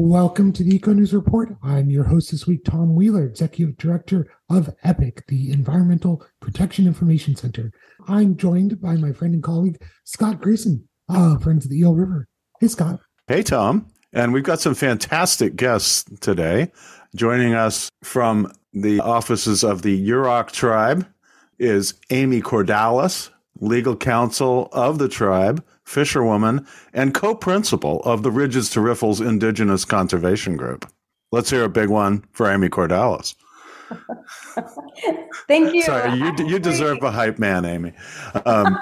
Welcome to the Eco News Report. I'm your host this week, Tom Wheeler, Executive Director of EPIC, the Environmental Protection Information Center. I'm joined by my friend and colleague, Scott Grayson, uh, Friends of the Eel River. Hey, Scott. Hey, Tom. And we've got some fantastic guests today. Joining us from the offices of the Yurok tribe is Amy Cordalis, legal counsel of the tribe, fisherwoman, and co principal of the Ridges to Riffles Indigenous Conservation Group. Let's hear a big one for Amy Cordalis. Thank you. Sorry, you, you deserve a hype man, Amy. Um,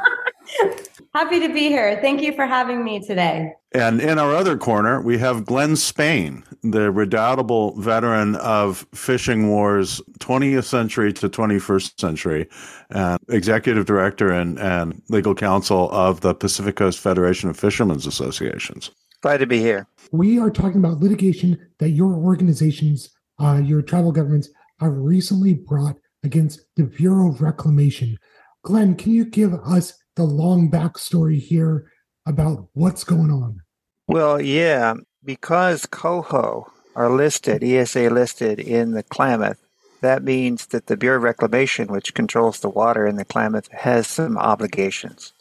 Happy to be here. Thank you for having me today. And in our other corner, we have Glenn Spain, the redoubtable veteran of fishing wars 20th century to 21st century, and executive director and, and legal counsel of the Pacific Coast Federation of Fishermen's Associations. Glad to be here. We are talking about litigation that your organizations, uh, your tribal governments, have recently brought against the Bureau of Reclamation. Glenn, can you give us the long backstory here about what's going on? Well, yeah, because coho are listed, ESA listed in the Klamath, that means that the Bureau of Reclamation, which controls the water in the Klamath, has some obligations.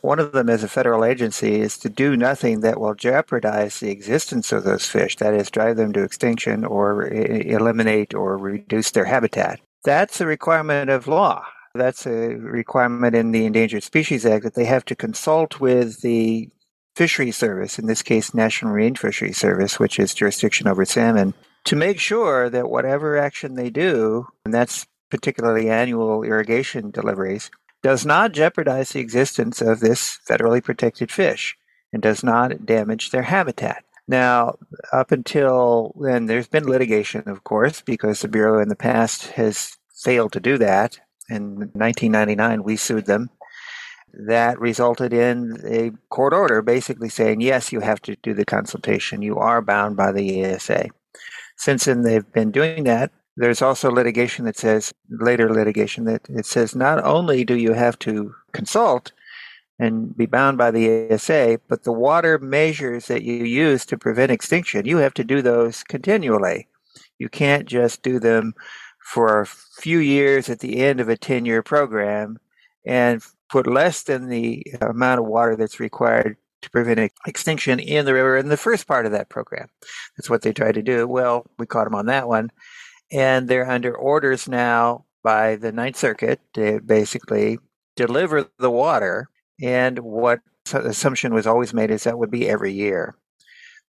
One of them, as a federal agency, is to do nothing that will jeopardize the existence of those fish, that is, drive them to extinction or eliminate or reduce their habitat. That's a requirement of law. That's a requirement in the Endangered Species Act that they have to consult with the fishery service, in this case, National Marine Fisheries Service, which is jurisdiction over salmon, to make sure that whatever action they do, and that's particularly annual irrigation deliveries, does not jeopardize the existence of this federally protected fish and does not damage their habitat. Now, up until then, there's been litigation, of course, because the Bureau in the past has failed to do that in 1999, we sued them. That resulted in a court order basically saying, yes, you have to do the consultation. You are bound by the ESA. Since then, they've been doing that. There's also litigation that says, later litigation, that it says not only do you have to consult and be bound by the ESA, but the water measures that you use to prevent extinction, you have to do those continually. You can't just do them for a few years at the end of a 10 year program and put less than the amount of water that's required to prevent extinction in the river in the first part of that program. That's what they tried to do. Well, we caught them on that one. And they're under orders now by the Ninth Circuit to basically deliver the water. And what assumption was always made is that would be every year.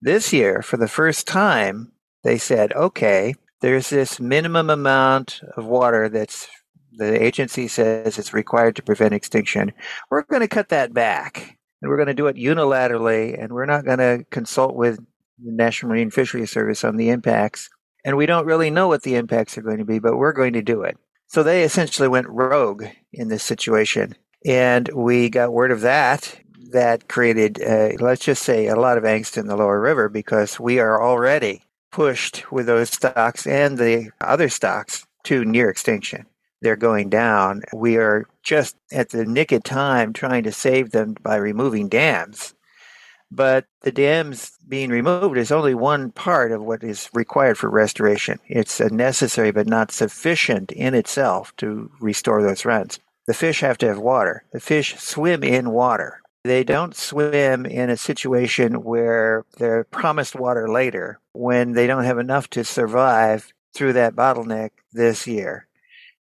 This year, for the first time, they said, okay, there's this minimum amount of water that's the agency says it's required to prevent extinction. We're going to cut that back and we're going to do it unilaterally and we're not going to consult with the National Marine Fisheries Service on the impacts. And we don't really know what the impacts are going to be, but we're going to do it. So they essentially went rogue in this situation. And we got word of that. That created, uh, let's just say, a lot of angst in the lower river because we are already pushed with those stocks and the other stocks to near extinction. They're going down. We are just at the nick of time trying to save them by removing dams. But the dams being removed is only one part of what is required for restoration. It's necessary but not sufficient in itself to restore those runs. The fish have to have water. The fish swim in water. They don't swim in a situation where they're promised water later when they don't have enough to survive through that bottleneck this year.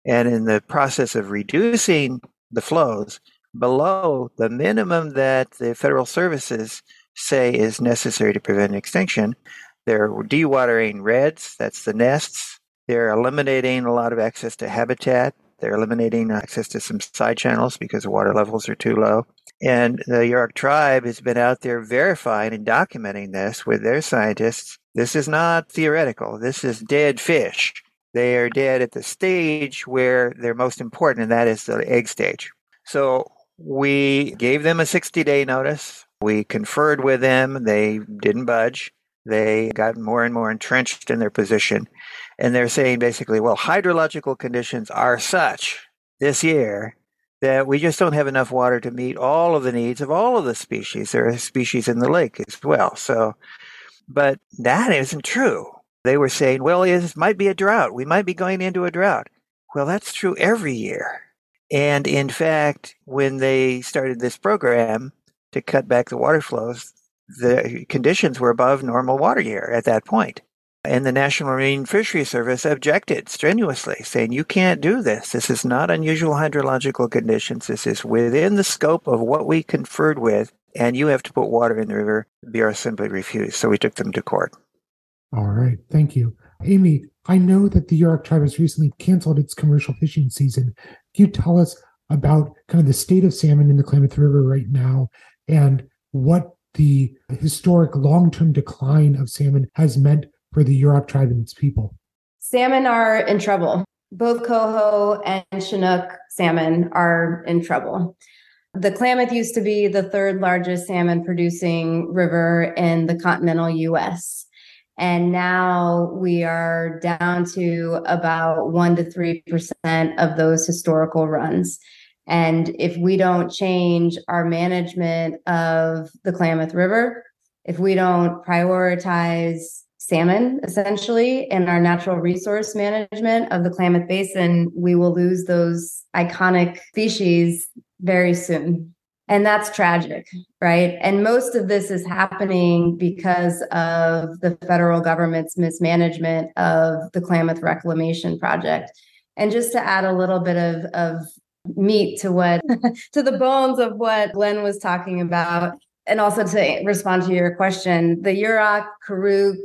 And in the process of reducing the flows below the minimum that the federal services say is necessary to prevent extinction, they're dewatering redds, that's the nests. They're eliminating a lot of access to habitat. They're eliminating access to some side channels because the water levels are too low. And the Yurok tribe has been out there verifying and documenting this with their scientists. This is not theoretical. This is dead fish. They are dead at the stage where they're most important, and that is the egg stage. So we gave them a 60 day notice. We conferred with them. They didn't budge. They got more and more entrenched in their position. And they're saying basically, well, hydrological conditions are such this year that we just don't have enough water to meet all of the needs of all of the species. There are species in the lake as well. So But that isn't true. They were saying, well, it might be a drought. We might be going into a drought. Well, that's true every year. And in fact, when they started this program to cut back the water flows, the conditions were above normal water year at that point. And the National Marine Fisheries Service objected strenuously, saying, You can't do this. This is not unusual hydrological conditions. This is within the scope of what we conferred with, and you have to put water in the river. Bureau simply refused. So we took them to court. All right. Thank you. Amy, I know that the Yurok tribe has recently canceled its commercial fishing season. Can you tell us about kind of the state of salmon in the Klamath River right now and what the historic long term decline of salmon has meant for the Yurok tribe and its people? Salmon are in trouble. Both coho and Chinook salmon are in trouble. The Klamath used to be the third largest salmon producing river in the continental US. And now we are down to about 1% to 3% of those historical runs. And if we don't change our management of the Klamath River, if we don't prioritize salmon essentially in our natural resource management of the Klamath Basin, we will lose those iconic species very soon. And that's tragic, right? And most of this is happening because of the federal government's mismanagement of the Klamath Reclamation Project. And just to add a little bit of, of meat to what to the bones of what Glenn was talking about. And also to respond to your question, the Yurok, Karuk,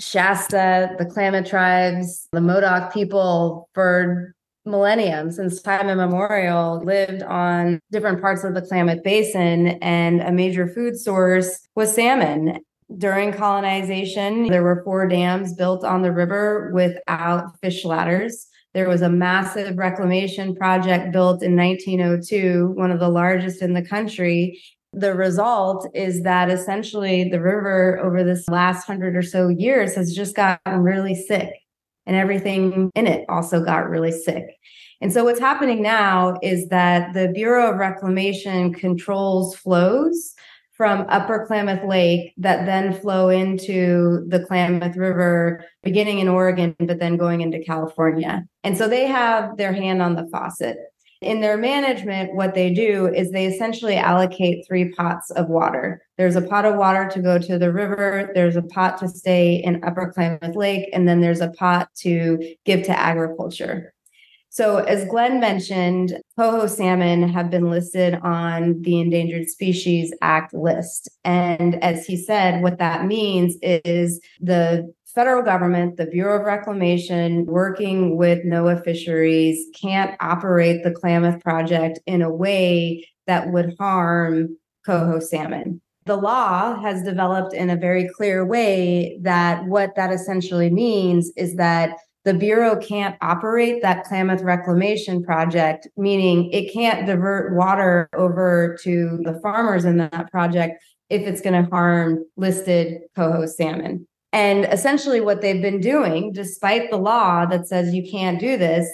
Shasta, the Klamath tribes, the Modoc people for millennium since time immemorial lived on different parts of the Klamath Basin, and a major food source was salmon. During colonization, there were four dams built on the river without fish ladders. There was a massive reclamation project built in 1902, one of the largest in the country. The result is that essentially the river over this last hundred or so years has just gotten really sick, and everything in it also got really sick. And so, what's happening now is that the Bureau of Reclamation controls flows from Upper Klamath Lake that then flow into the Klamath River, beginning in Oregon, but then going into California. And so they have their hand on the faucet. In their management, what they do is they essentially allocate three pots of water. There's a pot of water to go to the river, there's a pot to stay in Upper Klamath Lake, and then there's a pot to give to agriculture. So, as Glenn mentioned, coho salmon have been listed on the Endangered Species Act list. And as he said, what that means is the federal government, the Bureau of Reclamation, working with NOAA Fisheries, can't operate the Klamath Project in a way that would harm coho salmon. The law has developed in a very clear way that what that essentially means is that the Bureau can't operate that Klamath Reclamation Project, meaning it can't divert water over to the farmers in that project if it's going to harm listed coho salmon. And essentially, what they've been doing, despite the law that says you can't do this,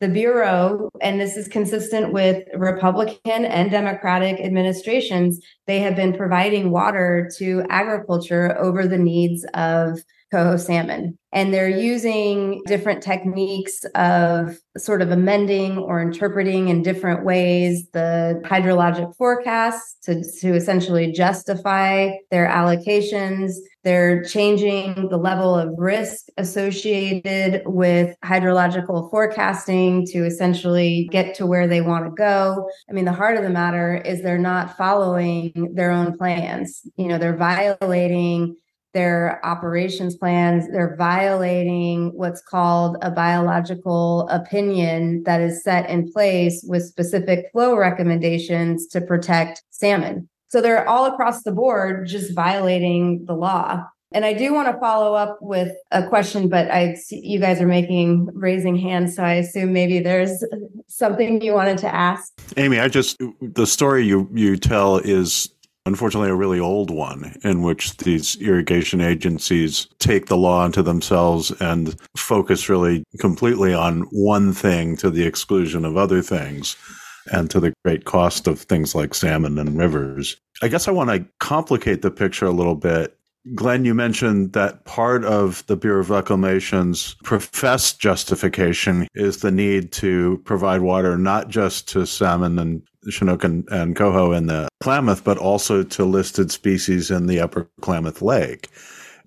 the Bureau, and this is consistent with Republican and Democratic administrations, they have been providing water to agriculture over the needs of coho salmon. And they're using different techniques of sort of amending or interpreting in different ways the hydrologic forecasts to, to essentially justify their allocations. They're changing the level of risk associated with hydrological forecasting to essentially get to where they want to go. I mean, the heart of the matter is they're not following their own plans. You know, they're violating their operations plans. They're violating what's called a biological opinion that is set in place with specific flow recommendations to protect salmon. So they're all across the board just violating the law. And I do want to follow up with a question, but I see you guys are making raising hands, so I assume maybe there's something you wanted to ask. Amy, I just the story you you tell is unfortunately a really old one in which these irrigation agencies take the law into themselves and focus really completely on one thing to the exclusion of other things and to the great cost of things like salmon and rivers. I guess I want to complicate the picture a little bit Glenn, you mentioned that part of the Bureau of Reclamation's professed justification is the need to provide water not just to salmon and Chinook and, and coho in the Klamath, but also to listed species in the upper Klamath Lake.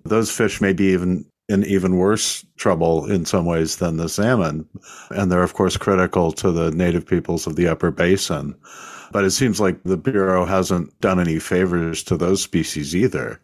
Those fish may be even in even worse trouble in some ways than the salmon. And they're, of course, critical to the native peoples of the upper basin. But it seems like the Bureau hasn't done any favors to those species either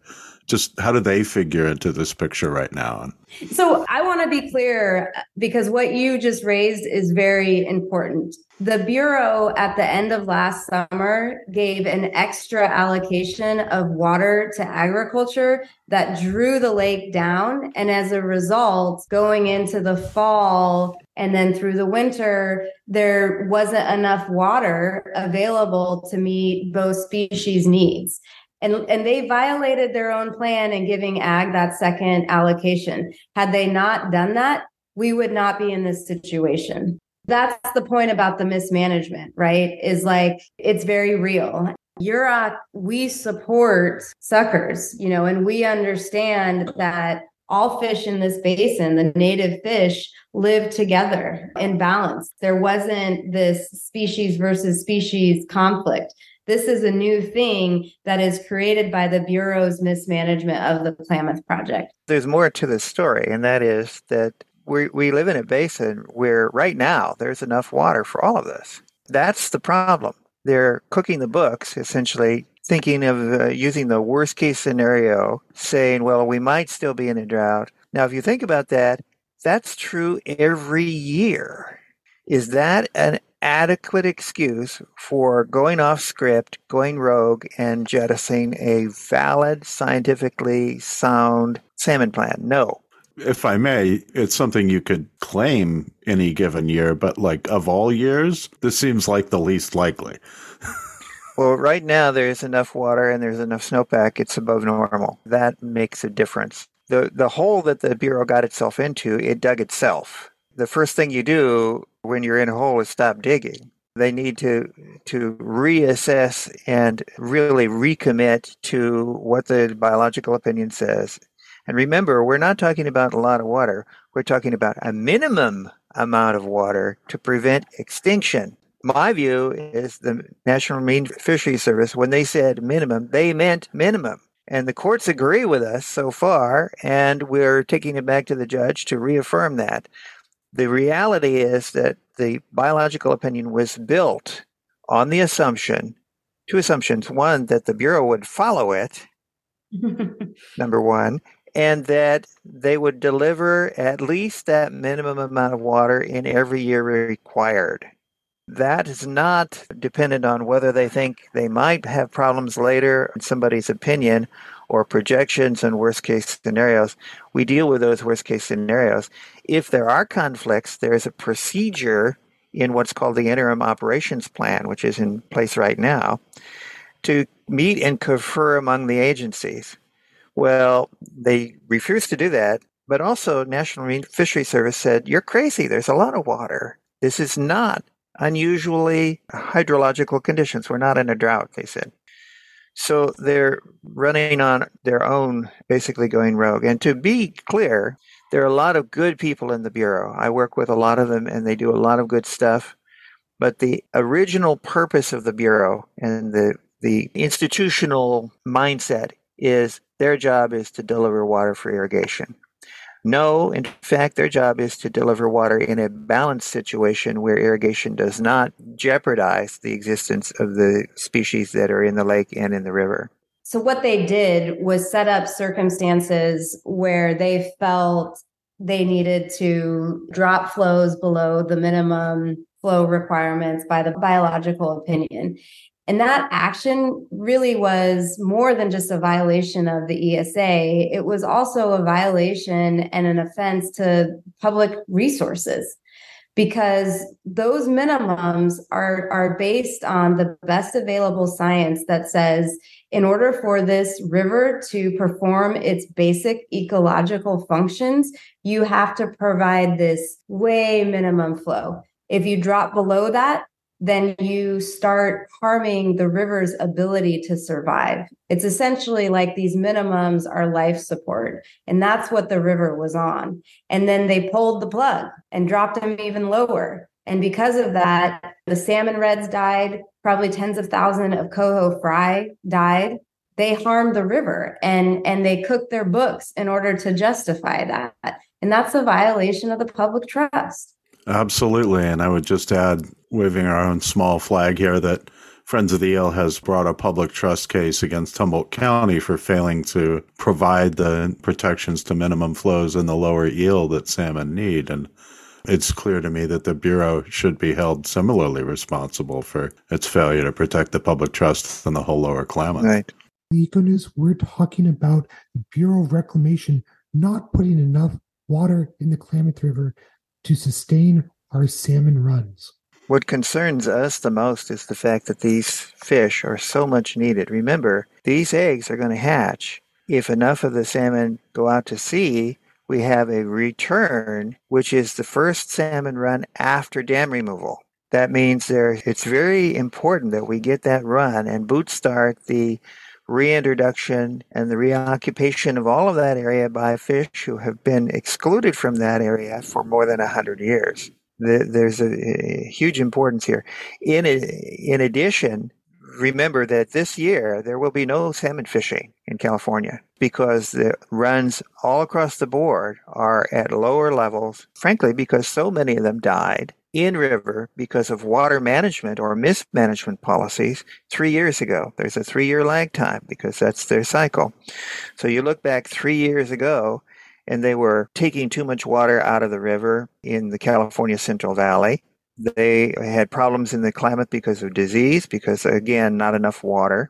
just how do they figure into this picture right now? So want to be clear because what you just raised is very important. The Bureau at the end of last summer gave an extra allocation of water to agriculture that drew the lake down. And as a result, going into the fall and then through the winter, there wasn't enough water available to meet both species needs and and they violated their own plan in giving ag that second allocation had they not done that we would not be in this situation that's the point about the mismanagement right is like it's very real Yurok, we support suckers, you know, and we understand that all fish in this basin, the native fish, live together in balance. There wasn't this species versus species conflict. This is a new thing that is created by the Bureau's mismanagement of the Klamath Project. There's more to the story, and that is that we, we live in a basin where right now there's enough water for all of this. That's the problem. They're cooking the books, essentially thinking of uh, using the worst case scenario, saying, well, we might still be in a drought. Now, if you think about that, that's true every year. Is that an adequate excuse for going off script, going rogue, and jettisoning a valid, scientifically sound salmon plan? No. If I may, it's something you could claim any given year, but like of all years, this seems like the least likely. well, right now there's enough water and there's enough snowpack, it's above normal. That makes a difference. The, the hole that the Bureau got itself into, it dug itself. The first thing you do when you're in a hole is stop digging. They need to to reassess and really recommit to what the biological opinion says. And remember, we're not talking about a lot of water. We're talking about a minimum amount of water to prevent extinction. My view is the National Marine Fisheries Service, when they said minimum, they meant minimum. And the courts agree with us so far, and we're taking it back to the judge to reaffirm that. The reality is that the biological opinion was built on the assumption, two assumptions. One, that the Bureau would follow it, number one, and that they would deliver at least that minimum amount of water in every year required. That is not dependent on whether they think they might have problems later, in somebody's opinion, or projections and worst case scenarios. We deal with those worst case scenarios. If there are conflicts, there is a procedure in what's called the interim operations plan, which is in place right now, to meet and confer among the agencies. Well, they refused to do that, but also National Marine Fishery Service said, You're crazy. There's a lot of water. This is not unusually hydrological conditions. We're not in a drought, they said. So they're running on their own, basically going rogue. And to be clear, there are a lot of good people in the Bureau. I work with a lot of them and they do a lot of good stuff. But the original purpose of the Bureau and the, the institutional mindset is their job is to deliver water for irrigation. No, in fact, their job is to deliver water in a balanced situation where irrigation does not jeopardize the existence of the species that are in the lake and in the river. So, what they did was set up circumstances where they felt they needed to drop flows below the minimum flow requirements by the biological opinion. And that action really was more than just a violation of the ESA. It was also a violation and an offense to public resources because those minimums are, are based on the best available science that says in order for this river to perform its basic ecological functions, you have to provide this way minimum flow. If you drop below that, then you start harming the river's ability to survive. It's essentially like these minimums are life support. And that's what the river was on. And then they pulled the plug and dropped them even lower. And because of that, the salmon redds died, probably tens of thousands of coho fry died. They harmed the river and, and they cooked their books in order to justify that. And that's a violation of the public trust. Absolutely. And I would just add, waving our own small flag here, that Friends of the Eel has brought a public trust case against Humboldt County for failing to provide the protections to minimum flows in the lower eel that salmon need. And it's clear to me that the Bureau should be held similarly responsible for its failure to protect the public trust in the whole lower Klamath. Right. The Eco News, we're talking about the Bureau of Reclamation not putting enough water in the Klamath River to sustain our salmon runs. What concerns us the most is the fact that these fish are so much needed. Remember, these eggs are going to hatch. If enough of the salmon go out to sea, we have a return, which is the first salmon run after dam removal. That means there it's very important that we get that run and boot start the reintroduction and the reoccupation of all of that area by fish who have been excluded from that area for more than 100 years. There's a, huge importance here. In, in addition, remember that this year there will be no salmon fishing in California because the runs all across the board are at lower levels, frankly, because so many of them died in river because of water management or mismanagement policies three years ago. There's a three year lag time because that's their cycle. So you look back three years ago, and they were taking too much water out of the river in the California Central Valley. They had problems in the Klamath because of disease, because again, not enough water.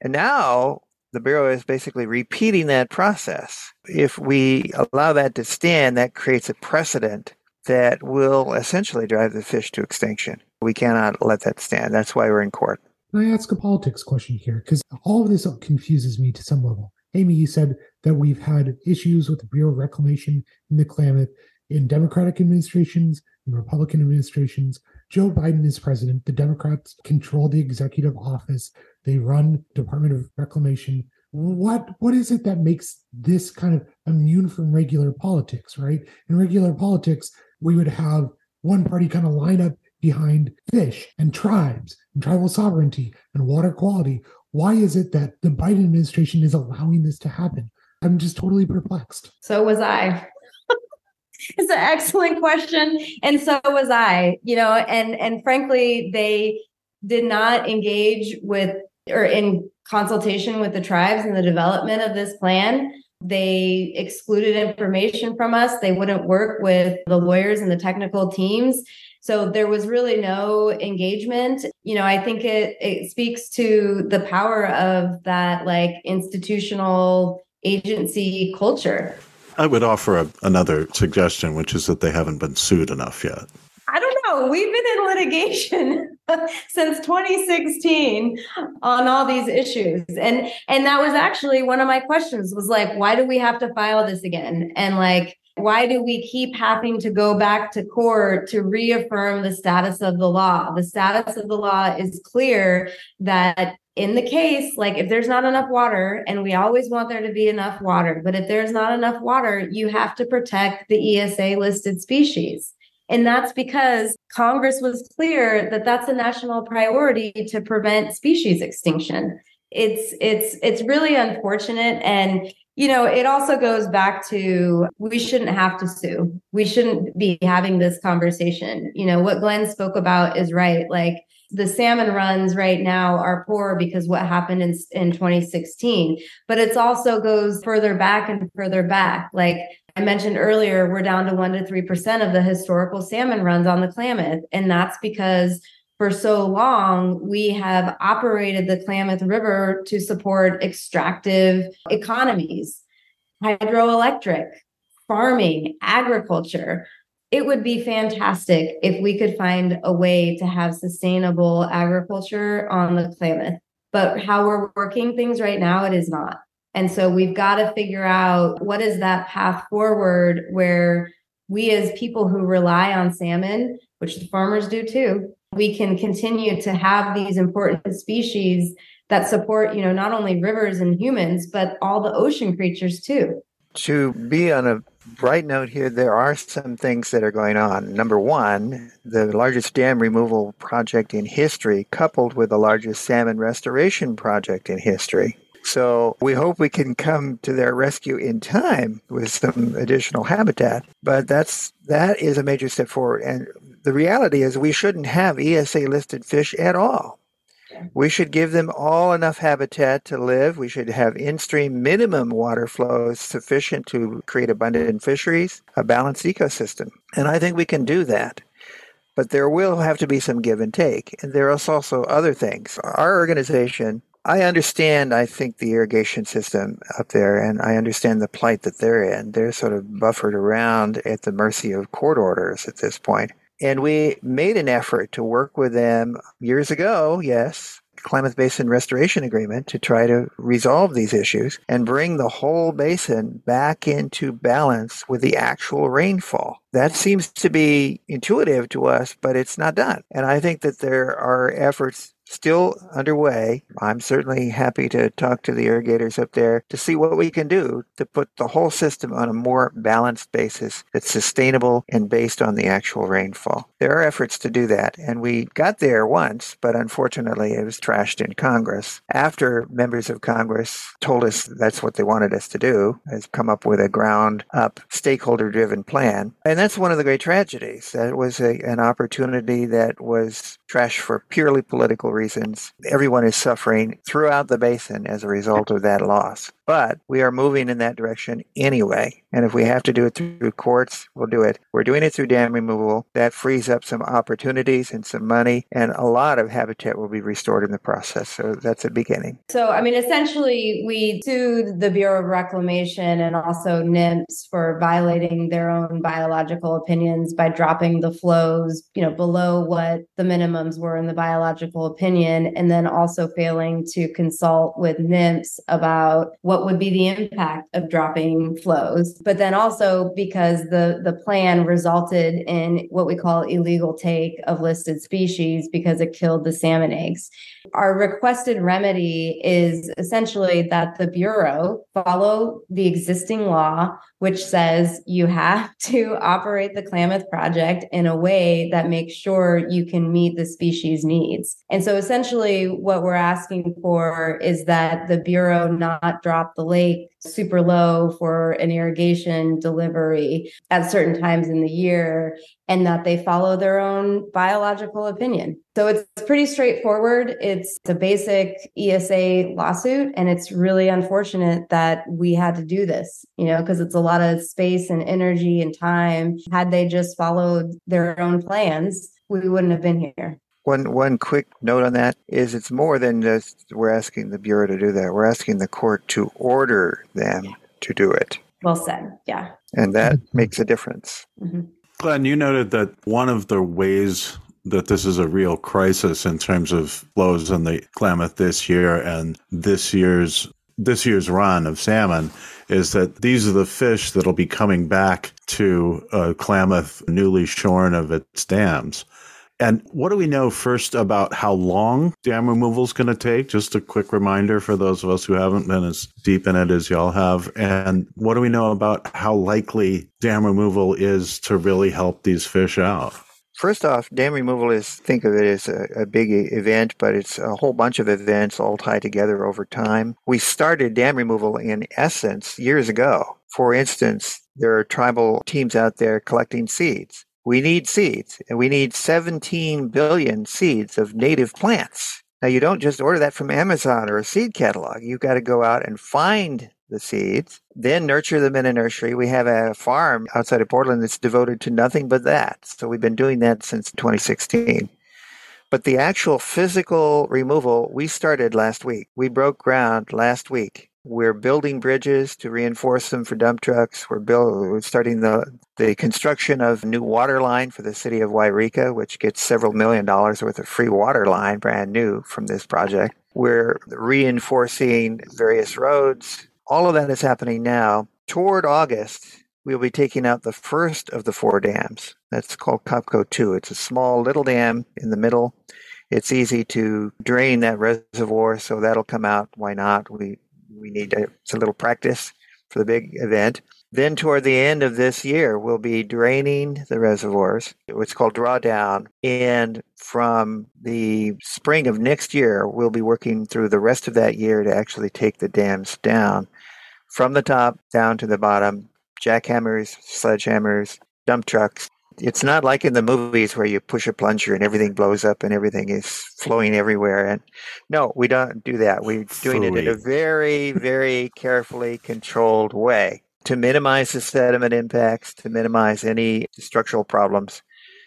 And now the Bureau is basically repeating that process. If we allow that to stand, that creates a precedent that will essentially drive the fish to extinction. We cannot let that stand. That's why we're in court. Can I ask a politics question here? Because all of this confuses me to some level. Amy, you said that we've had issues with the Bureau of Reclamation in the Klamath in Democratic administrations and Republican administrations. Joe Biden is president. The Democrats control the executive office. They run Department of Reclamation. What what is it that makes this kind of immune from regular politics, right? In regular politics, we would have one party kind of line up behind fish and tribes and tribal sovereignty and water quality. Why is it that the Biden administration is allowing this to happen? I'm just totally perplexed. So was I. it's an excellent question. And so was I, you know, and and frankly, they did not engage with or in consultation with the tribes in the development of this plan. They excluded information from us. They wouldn't work with the lawyers and the technical teams. So there was really no engagement. You know, I think it it speaks to the power of that like institutional agency culture. I would offer a, another suggestion, which is that they haven't been sued enough yet. I don't know. We've been in litigation since 2016 on all these issues. And and that was actually one of my questions was like why do we have to file this again? And like why do we keep having to go back to court to reaffirm the status of the law? The status of the law is clear that in the case, like if there's not enough water, and we always want there to be enough water, but if there's not enough water, you have to protect the ESA listed species. And that's because Congress was clear that that's a national priority to prevent species extinction. It's it's it's really unfortunate and you know, it also goes back to we shouldn't have to sue. We shouldn't be having this conversation. You know, what Glenn spoke about is right. Like the salmon runs right now are poor because what happened in, in 2016 but it's also goes further back and further back like i mentioned earlier we're down to 1 to 3% of the historical salmon runs on the klamath and that's because for so long we have operated the klamath river to support extractive economies hydroelectric farming agriculture it would be fantastic if we could find a way to have sustainable agriculture on the Klamath. But how we're working things right now, it is not. And so we've got to figure out what is that path forward where we, as people who rely on salmon, which the farmers do too, we can continue to have these important species that support, you know, not only rivers and humans, but all the ocean creatures too. To be on a bright note here, there are some things that are going on. Number one, the largest dam removal project in history, coupled with the largest salmon restoration project in history. So we hope we can come to their rescue in time with some additional habitat. But that's that is a major step forward. And the reality is we shouldn't have ESA listed fish at all. We should give them all enough habitat to live. We should have in stream minimum water flows sufficient to create abundant fisheries, a balanced ecosystem. And I think we can do that. But there will have to be some give and take. And there are also other things. Our organization, I understand, I think, the irrigation system up there, and I understand the plight that they're in. They're sort of buffered around at the mercy of court orders at this point. And we made an effort to work with them years ago, yes, Klamath Basin Restoration Agreement to try to resolve these issues and bring the whole basin back into balance with the actual rainfall. That seems to be intuitive to us, but it's not done. And I think that there are efforts still underway. I'm certainly happy to talk to the irrigators up there to see what we can do to put the whole system on a more balanced basis that's sustainable and based on the actual rainfall. There are efforts to do that, and we got there once, but unfortunately it was trashed in Congress. After members of Congress told us that's what they wanted us to do, is come up with a ground up stakeholder driven plan. And that's one of the great tragedies. That was a, an opportunity that was trashed for purely political reasons. Everyone is suffering throughout the basin as a result of that loss. But we are moving in that direction anyway. And if we have to do it through courts, we'll do it. We're doing it through dam removal. That frees up some opportunities and some money, and a lot of habitat will be restored in the process. So that's a beginning. So, I mean, essentially, we sued the Bureau of Reclamation and also NMFS for violating their own biological opinions by dropping the flows, you know, below what the minimums were in the biological opinion, and then also failing to consult with NMFS about what what would be the impact of dropping flows but then also because the the plan resulted in what we call illegal take of listed species because it killed the salmon eggs our requested remedy is essentially that the bureau follow the existing law which says you have to operate the Klamath project in a way that makes sure you can meet the species needs. And so essentially, what we're asking for is that the Bureau not drop the lake super low for an irrigation delivery at certain times in the year and that they follow their own biological opinion. So it's pretty straightforward. It's a basic ESA lawsuit and it's really unfortunate that we had to do this, you know, because it's a lot of space and energy and time. Had they just followed their own plans, we wouldn't have been here. One one quick note on that is it's more than just we're asking the bureau to do that. We're asking the court to order them to do it. Well said. Yeah. And that makes a difference. Mm-hmm. Glenn, you noted that one of the ways that this is a real crisis in terms of flows in the Klamath this year and this year's this year's run of salmon is that these are the fish that'll be coming back to uh, Klamath newly shorn of its dams. And what do we know first about how long dam removal is going to take? Just a quick reminder for those of us who haven't been as deep in it as y'all have. And what do we know about how likely dam removal is to really help these fish out? First off, dam removal is think of it as a, a, big event, but it's a whole bunch of events all tied together over time. We started dam removal in essence years ago. For instance, there are tribal teams out there collecting seeds. We need seeds, and we need 17 billion seeds of native plants. Now, you don't just order that from Amazon or a seed catalog. You've got to go out and find the seeds, then nurture them in a nursery. We have a farm outside of Portland that's devoted to nothing but that. So we've been doing that since 2016. But the actual physical removal, we started last week. We broke ground last week. We're building bridges to reinforce them for dump trucks. We're, build, starting the, the construction of new water line for the city of Yreka, which gets several million dollars worth of free water line, brand new from this project. We're reinforcing various roads. All of that is happening now. Toward August, we'll be taking out the first of the four dams. That's called Copco 2. It's a small little dam in the middle. It's easy to drain that reservoir, so that'll come out. Why not? We we need it's a little practice for the big event. Then, toward the end of this year, we'll be draining the reservoirs. It's called drawdown. And from the spring of next year, we'll be working through the rest of that year to actually take the dams down from the top down to the bottom jackhammers, sledgehammers, dump trucks. It's not like in the movies where you push a plunger and everything blows up and everything is flowing everywhere. And no, we don't do that. We're doing it in a very, very carefully controlled way to minimize the sediment impacts, to minimize any structural problems.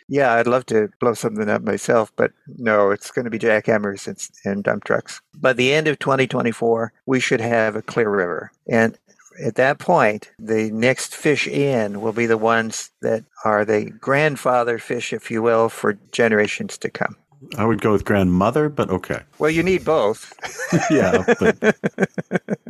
Yeah, I'd love to blow something up myself, but no, it's going to be jackhammers and, and dump trucks. By the end of 2024, we should have a clear river. And at that point, the next fish in will be the ones that are the grandfather fish, if you will, for generations to come. I would go with grandmother, but okay. Well, you need both. yeah. But...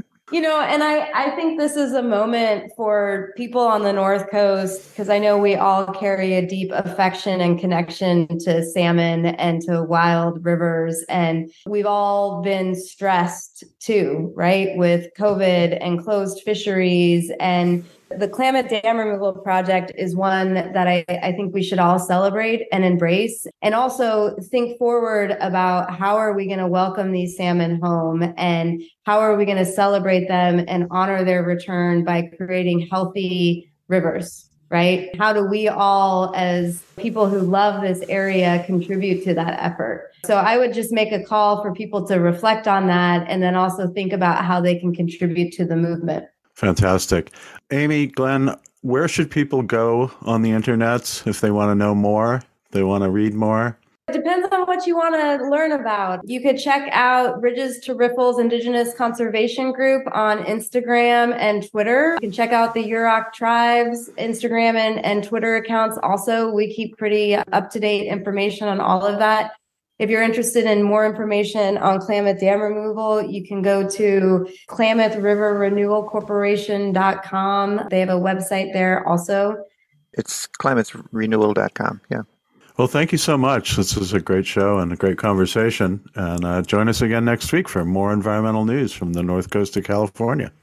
You know, and I, I think this is a moment for people on the North Coast because I know we all carry a deep affection and connection to salmon and to wild rivers. And we've all been stressed too, right? With COVID and closed fisheries and the Klamath Dam Removal Project is one that I, I think we should all celebrate and embrace, and also think forward about how are we going to welcome these salmon home and how are we going to celebrate them and honor their return by creating healthy rivers, right? How do we all, as people who love this area, contribute to that effort? So I would just make a call for people to reflect on that and then also think about how they can contribute to the movement. Fantastic. Amy, Glenn, where should people go on the internet if they want to know more, they want to read more? It depends on what you want to learn about. You could check out Ridges to Riffles Indigenous Conservation Group on Instagram and Twitter. You can check out the Yurok Tribes Instagram and, and Twitter accounts. Also, we keep pretty up to date information on all of that. If you're interested in more information on Klamath Dam removal, you can go to Klamath River Renewal Corporation.com. They have a website there also. It's klamathrenewal.com. Yeah. Well, thank you so much. This is a great show and a great conversation. And uh, join us again next week for more environmental news from the North Coast of California.